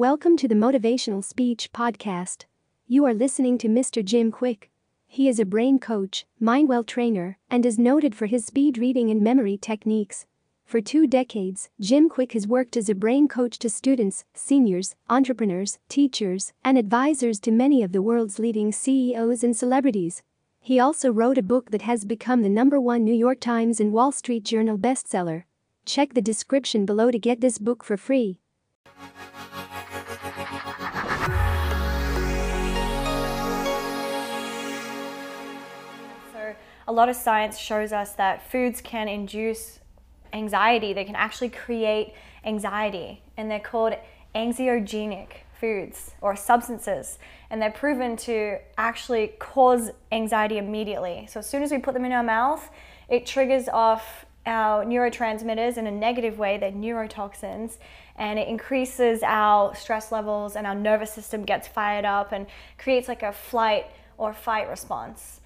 Welcome to the Motivational Speech Podcast. You are listening to Mr. Jim Kwik. He is a brain coach, mindwell trainer, and is noted for his speed reading and memory techniques. For two decades, Jim Kwik has worked as a brain coach to students, seniors, entrepreneurs, teachers, and advisors to many of the world's leading CEOs and celebrities. He also wrote a book that has become the number one New York Times and Wall Street Journal bestseller. Check the description below to get this book for free. A lot of science shows us that foods can induce anxiety, they can actually create anxiety, and they're called anxiogenic foods or substances, and they're proven to actually cause anxiety immediately. So, as soon as we put them in our mouth, it triggers off our neurotransmitters in a negative way, they're neurotoxins, and it increases our stress levels, and our nervous system gets fired up and creates like a flight or fight response.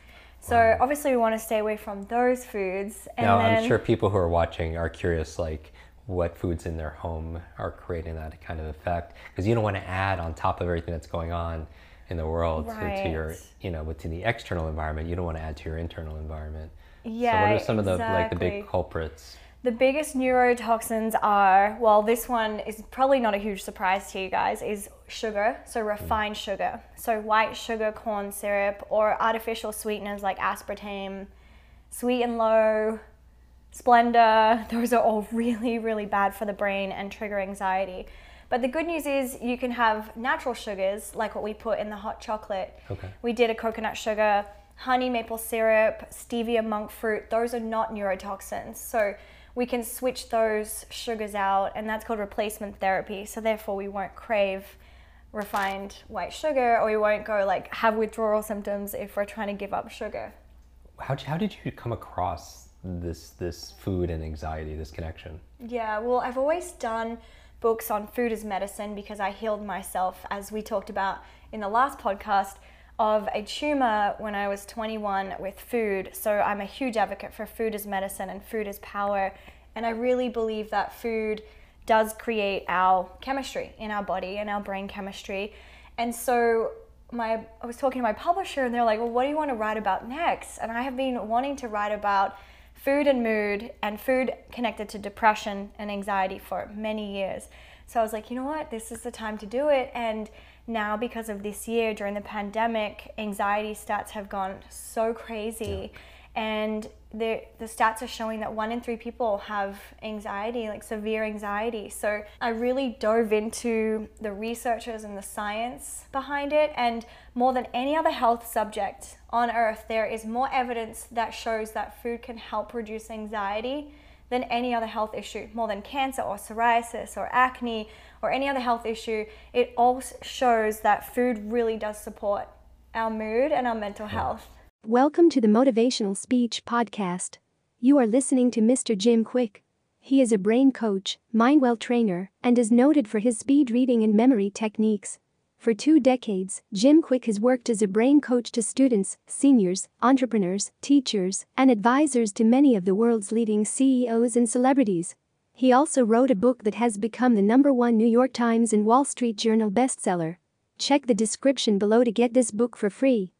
So obviously we want to stay away from those foods. And now then, I'm sure people who are watching are curious, like what foods in their home are creating that kind of effect, because you don't want to add on top of everything that's going on in the world right. to, to, your, you know, to the external environment. You don't want to add to your internal environment. Yeah. So what are some exactly. of the like the big culprits? The biggest neurotoxins are, well, this one is probably not a huge surprise to you guys, is sugar, so refined mm. sugar. So white sugar, corn syrup, or artificial sweeteners like aspartame, sweet and low, Splenda, those are all really, really bad for the brain and trigger anxiety. But the good news is you can have natural sugars like what we put in the hot chocolate. Okay. We did a coconut sugar, honey maple syrup, stevia monk fruit. Those are not neurotoxins. So we can switch those sugars out, and that's called replacement therapy. So therefore, we won't crave refined white sugar, or we won't go like have withdrawal symptoms if we're trying to give up sugar. How, how did you come across this this food and anxiety, this connection? Yeah, well, I've always done books on food as medicine because I healed myself, as we talked about in the last podcast of a tumor when I was 21 with food. So I'm a huge advocate for food as medicine and food as power. And I really believe that food does create our chemistry in our body and our brain chemistry. And so my I was talking to my publisher and they're like, "Well, what do you want to write about next?" And I have been wanting to write about food and mood and food connected to depression and anxiety for many years. So I was like, "You know what? This is the time to do it." And now because of this year during the pandemic, anxiety stats have gone so crazy. Yeah. And the, the stats are showing that one in three people have anxiety, like severe anxiety. So I really dove into the researchers and the science behind it. And more than any other health subject on earth, there is more evidence that shows that food can help reduce anxiety than any other health issue, more than cancer or psoriasis or acne or any other health issue. It all shows that food really does support our mood and our mental health. Welcome to the Motivational Speech Podcast. You are listening to Mr. Jim Kwik. He is a brain coach, mindwell trainer, and is noted for his speed reading and memory techniques. For two decades, Jim Kwik has worked as a brain coach to students, seniors, entrepreneurs, teachers, and advisors to many of the world's leading CEOs and celebrities. He also wrote a book that has become the number one New York Times and Wall Street Journal bestseller. Check the description below to get this book for free.